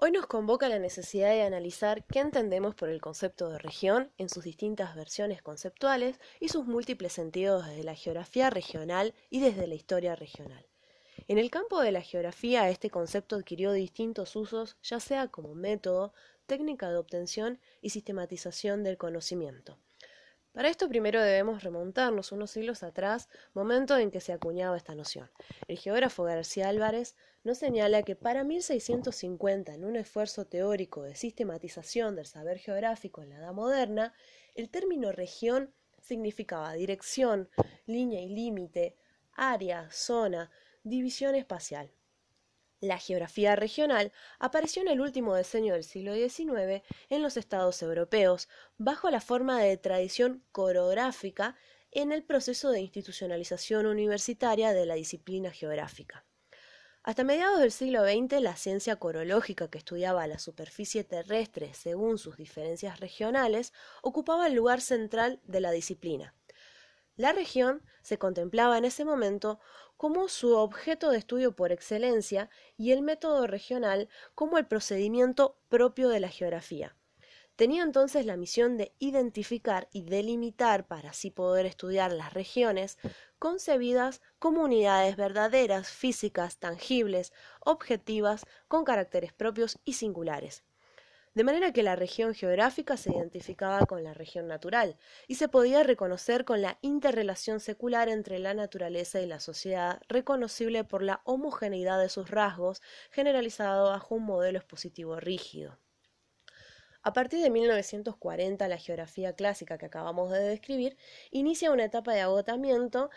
Hoy nos convoca la necesidad de analizar qué entendemos por el concepto de región en sus distintas versiones conceptuales y sus múltiples sentidos desde la geografía regional y desde la historia regional. En el campo de la geografía este concepto adquirió distintos usos, ya sea como método, técnica de obtención y sistematización del conocimiento. Para esto primero debemos remontarnos unos siglos atrás, momento en que se acuñaba esta noción. El geógrafo García Álvarez nos señala que para 1650, en un esfuerzo teórico de sistematización del saber geográfico en la Edad Moderna, el término región significaba dirección, línea y límite, área, zona, división espacial. La geografía regional apareció en el último decenio del siglo XIX en los estados europeos, bajo la forma de tradición coreográfica en el proceso de institucionalización universitaria de la disciplina geográfica. Hasta mediados del siglo XX, la ciencia corológica que estudiaba la superficie terrestre según sus diferencias regionales ocupaba el lugar central de la disciplina. La región se contemplaba en ese momento como su objeto de estudio por excelencia y el método regional como el procedimiento propio de la geografía. Tenía entonces la misión de identificar y delimitar para así poder estudiar las regiones concebidas como unidades verdaderas, físicas, tangibles, objetivas, con caracteres propios y singulares de manera que la región geográfica se identificaba con la región natural y se podía reconocer con la interrelación secular entre la naturaleza y la sociedad, reconocible por la homogeneidad de sus rasgos, generalizado bajo un modelo expositivo rígido. A partir de 1940, la geografía clásica que acabamos de describir inicia una etapa de agotamiento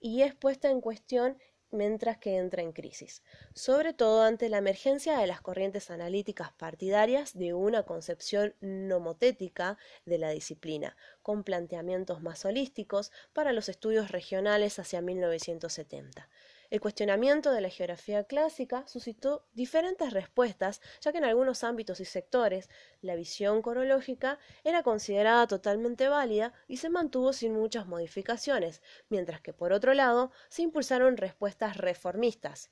y es puesta en cuestión mientras que entra en crisis, sobre todo ante la emergencia de las corrientes analíticas partidarias de una concepción nomotética de la disciplina, con planteamientos más holísticos para los estudios regionales hacia 1970. El cuestionamiento de la geografía clásica suscitó diferentes respuestas, ya que en algunos ámbitos y sectores la visión corológica era considerada totalmente válida y se mantuvo sin muchas modificaciones, mientras que por otro lado se impulsaron respuestas reformistas.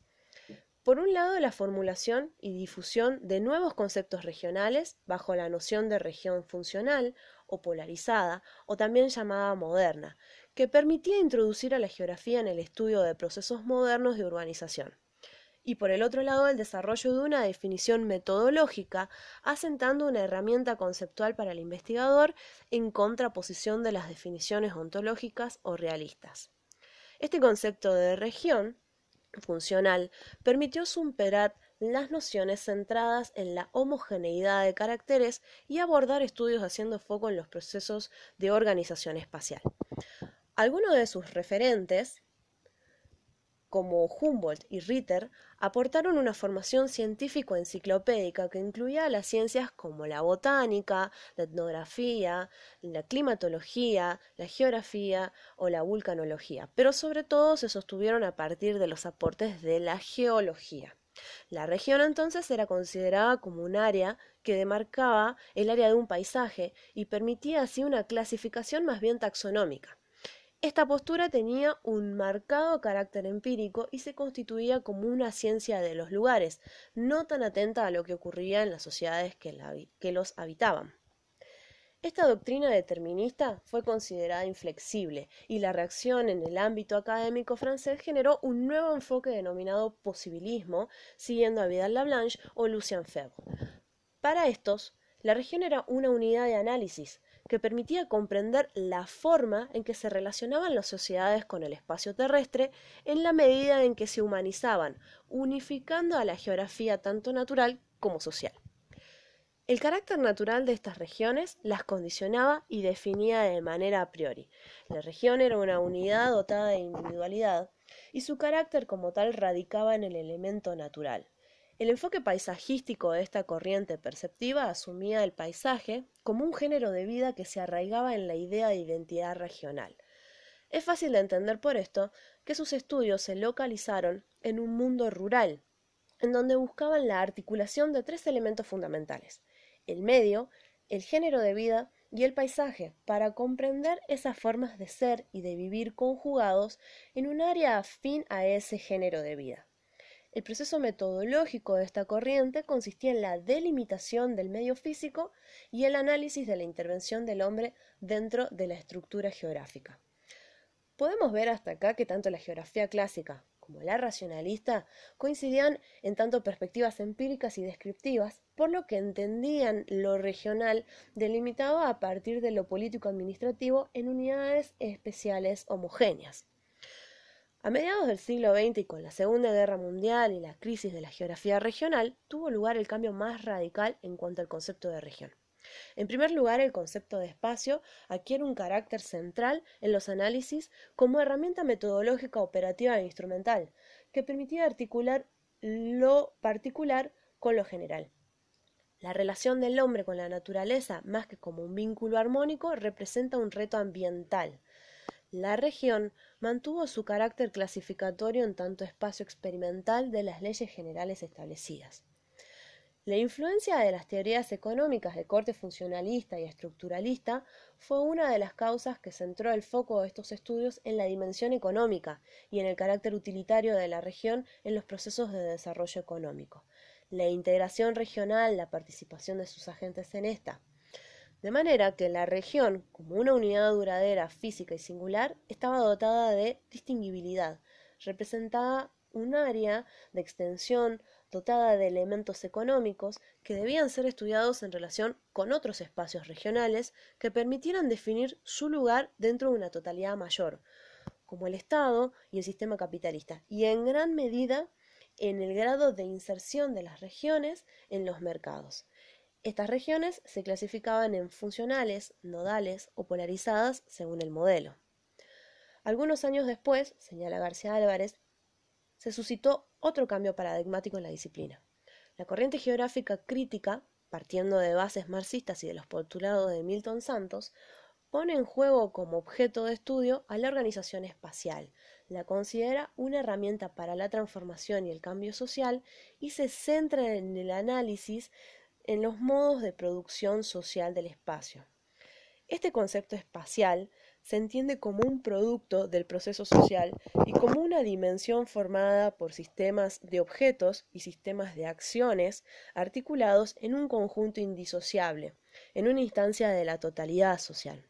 Por un lado, la formulación y difusión de nuevos conceptos regionales bajo la noción de región funcional o polarizada, o también llamada moderna, que permitía introducir a la geografía en el estudio de procesos modernos de urbanización. Y por el otro lado, el desarrollo de una definición metodológica, asentando una herramienta conceptual para el investigador en contraposición de las definiciones ontológicas o realistas. Este concepto de región funcional permitió superar las nociones centradas en la homogeneidad de caracteres y abordar estudios haciendo foco en los procesos de organización espacial. Algunos de sus referentes, como Humboldt y Ritter, aportaron una formación científico-enciclopédica que incluía las ciencias como la botánica, la etnografía, la climatología, la geografía o la vulcanología, pero sobre todo se sostuvieron a partir de los aportes de la geología. La región entonces era considerada como un área que demarcaba el área de un paisaje y permitía así una clasificación más bien taxonómica. Esta postura tenía un marcado carácter empírico y se constituía como una ciencia de los lugares, no tan atenta a lo que ocurría en las sociedades que, los habitaban. Esta doctrina determinista fue considerada inflexible y la reacción en el ámbito académico francés generó un nuevo enfoque denominado posibilismo, siguiendo a Vidal Lablanche o Lucien Febvre. Para estos, la región era una unidad de análisis, que permitía comprender la forma en que se relacionaban las sociedades con el espacio terrestre en la medida en que se humanizaban, unificando a la geografía tanto natural como social. El carácter natural de estas regiones las condicionaba y definía de manera a priori. La región era una unidad dotada de individualidad y su carácter como tal radicaba en el elemento natural. El enfoque paisajístico de esta corriente perceptiva asumía el paisaje como un género de vida que se arraigaba en la idea de identidad regional. Es fácil de entender por esto que sus estudios se localizaron en un mundo rural, en donde buscaban la articulación de tres elementos fundamentales el medio, el género de vida y el paisaje, para comprender esas formas de ser y de vivir conjugados en un área afín a ese género de vida. El proceso metodológico de esta corriente consistía en la delimitación del medio físico y el análisis de la intervención del hombre dentro de la estructura geográfica. Podemos ver hasta acá que tanto la geografía clásica como la racionalista coincidían en tanto perspectivas empíricas y descriptivas, por lo que entendían lo regional delimitado a partir de lo político-administrativo en unidades especiales homogéneas. A mediados del siglo XX y con la Segunda Guerra Mundial y la crisis de la geografía regional, tuvo lugar el cambio más radical en cuanto al concepto de región. En primer lugar, el concepto de espacio adquiere un carácter central en los análisis como herramienta metodológica operativa e instrumental, que permitía articular lo particular con lo general. La relación del hombre con la naturaleza, más que como un vínculo armónico, representa un reto ambiental. La región mantuvo su carácter clasificatorio en tanto espacio experimental de las leyes generales establecidas. La influencia de las teorías económicas de corte funcionalista y estructuralista fue una de las causas que centró el foco de estos estudios en la dimensión económica y en el carácter utilitario de la región en los procesos de desarrollo económico, la integración regional, la participación de sus agentes en esta. De manera que la región, como una unidad duradera, física y singular, estaba dotada de distinguibilidad, representaba un área de extensión dotada de elementos económicos que debían ser estudiados en relación con otros espacios regionales que permitieran definir su lugar dentro de una totalidad mayor, como el Estado y el sistema capitalista, y en gran medida en el grado de inserción de las regiones en los mercados. Estas regiones se clasificaban en funcionales, nodales o polarizadas según el modelo. Algunos años después, señala García Álvarez, se suscitó otro cambio paradigmático en la disciplina. La corriente geográfica crítica, partiendo de bases marxistas y de los postulados de Milton Santos, pone en juego como objeto de estudio a la organización espacial, la considera una herramienta para la transformación y el cambio social y se centra en el análisis en los modos de producción social del espacio. Este concepto espacial se entiende como un producto del proceso social y como una dimensión formada por sistemas de objetos y sistemas de acciones articulados en un conjunto indisociable, en una instancia de la totalidad social.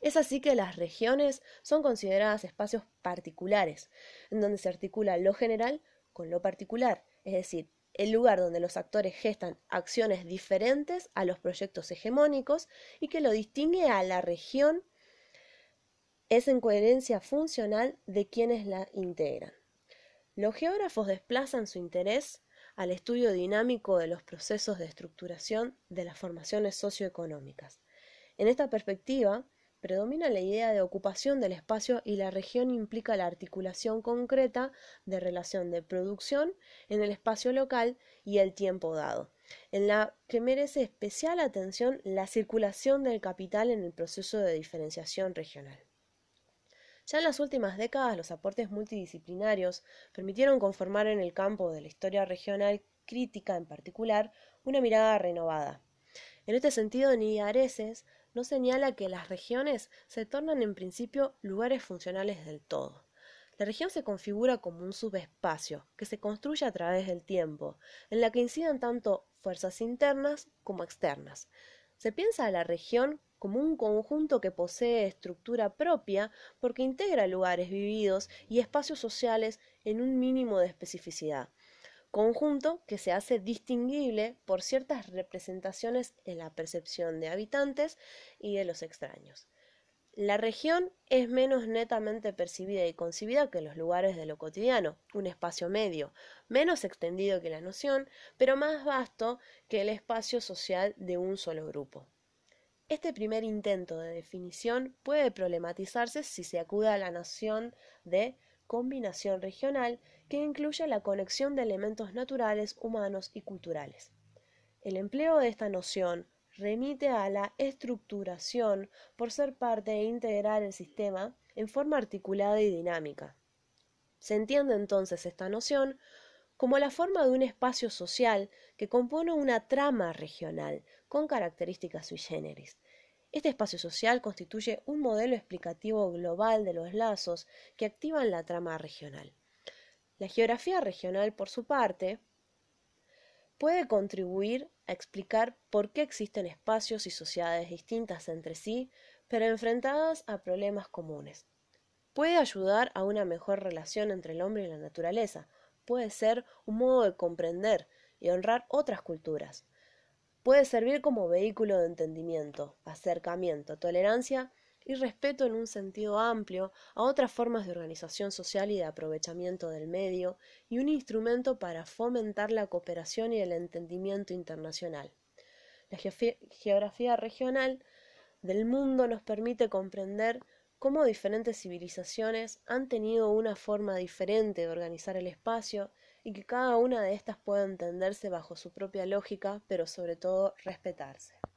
Es así que las regiones son consideradas espacios particulares, en donde se articula lo general con lo particular, es decir, el lugar donde los actores gestan acciones diferentes a los proyectos hegemónicos y que lo distingue a la región es en coherencia funcional de quienes la integran. Los geógrafos desplazan su interés al estudio dinámico de los procesos de estructuración de las formaciones socioeconómicas. En esta perspectiva, predomina la idea de ocupación del espacio y la región implica la articulación concreta de relación de producción en el espacio local y el tiempo dado, en la que merece especial atención la circulación del capital en el proceso de diferenciación regional. Ya en las últimas décadas los aportes multidisciplinarios permitieron conformar en el campo de la historia regional crítica en particular una mirada renovada. En este sentido, Nidia Nos señala que las regiones se tornan en principio lugares funcionales del todo. La región se configura como un subespacio que se construye a través del tiempo, en la que inciden tanto fuerzas internas como externas. Se piensa a la región como un conjunto que posee estructura propia porque integra lugares vividos y espacios sociales en un mínimo de especificidad, conjunto que se hace distinguible por ciertas representaciones en la percepción de habitantes y de los extraños. La región es menos netamente percibida y concibida que los lugares de lo cotidiano, un espacio medio, menos extendido que la noción, pero más vasto que el espacio social de un solo grupo. Este primer intento de definición puede problematizarse si se acude a la noción de combinación regional que incluye la conexión de elementos naturales, humanos y culturales. El empleo de esta noción remite a la estructuración por ser parte e integrar el sistema en forma articulada y dinámica. Se entiende entonces esta noción como la forma de un espacio social que compone una trama regional con características sui generis. Este espacio social constituye un modelo explicativo global de los lazos que activan la trama regional. La geografía regional, por su parte, puede contribuir a explicar por qué existen espacios y sociedades distintas entre sí, pero enfrentadas a problemas comunes. Puede ayudar a una mejor relación entre el hombre y la naturaleza, puede ser un modo de comprender y honrar otras culturas, puede servir como vehículo de entendimiento, acercamiento, tolerancia y respeto en un sentido amplio a otras formas de organización social y de aprovechamiento del medio, y un instrumento para fomentar la cooperación y el entendimiento internacional. La geografía regional del mundo nos permite comprender cómo diferentes civilizaciones han tenido una forma diferente de organizar el espacio y que cada una de estas puede entenderse bajo su propia lógica, pero sobre todo respetarse.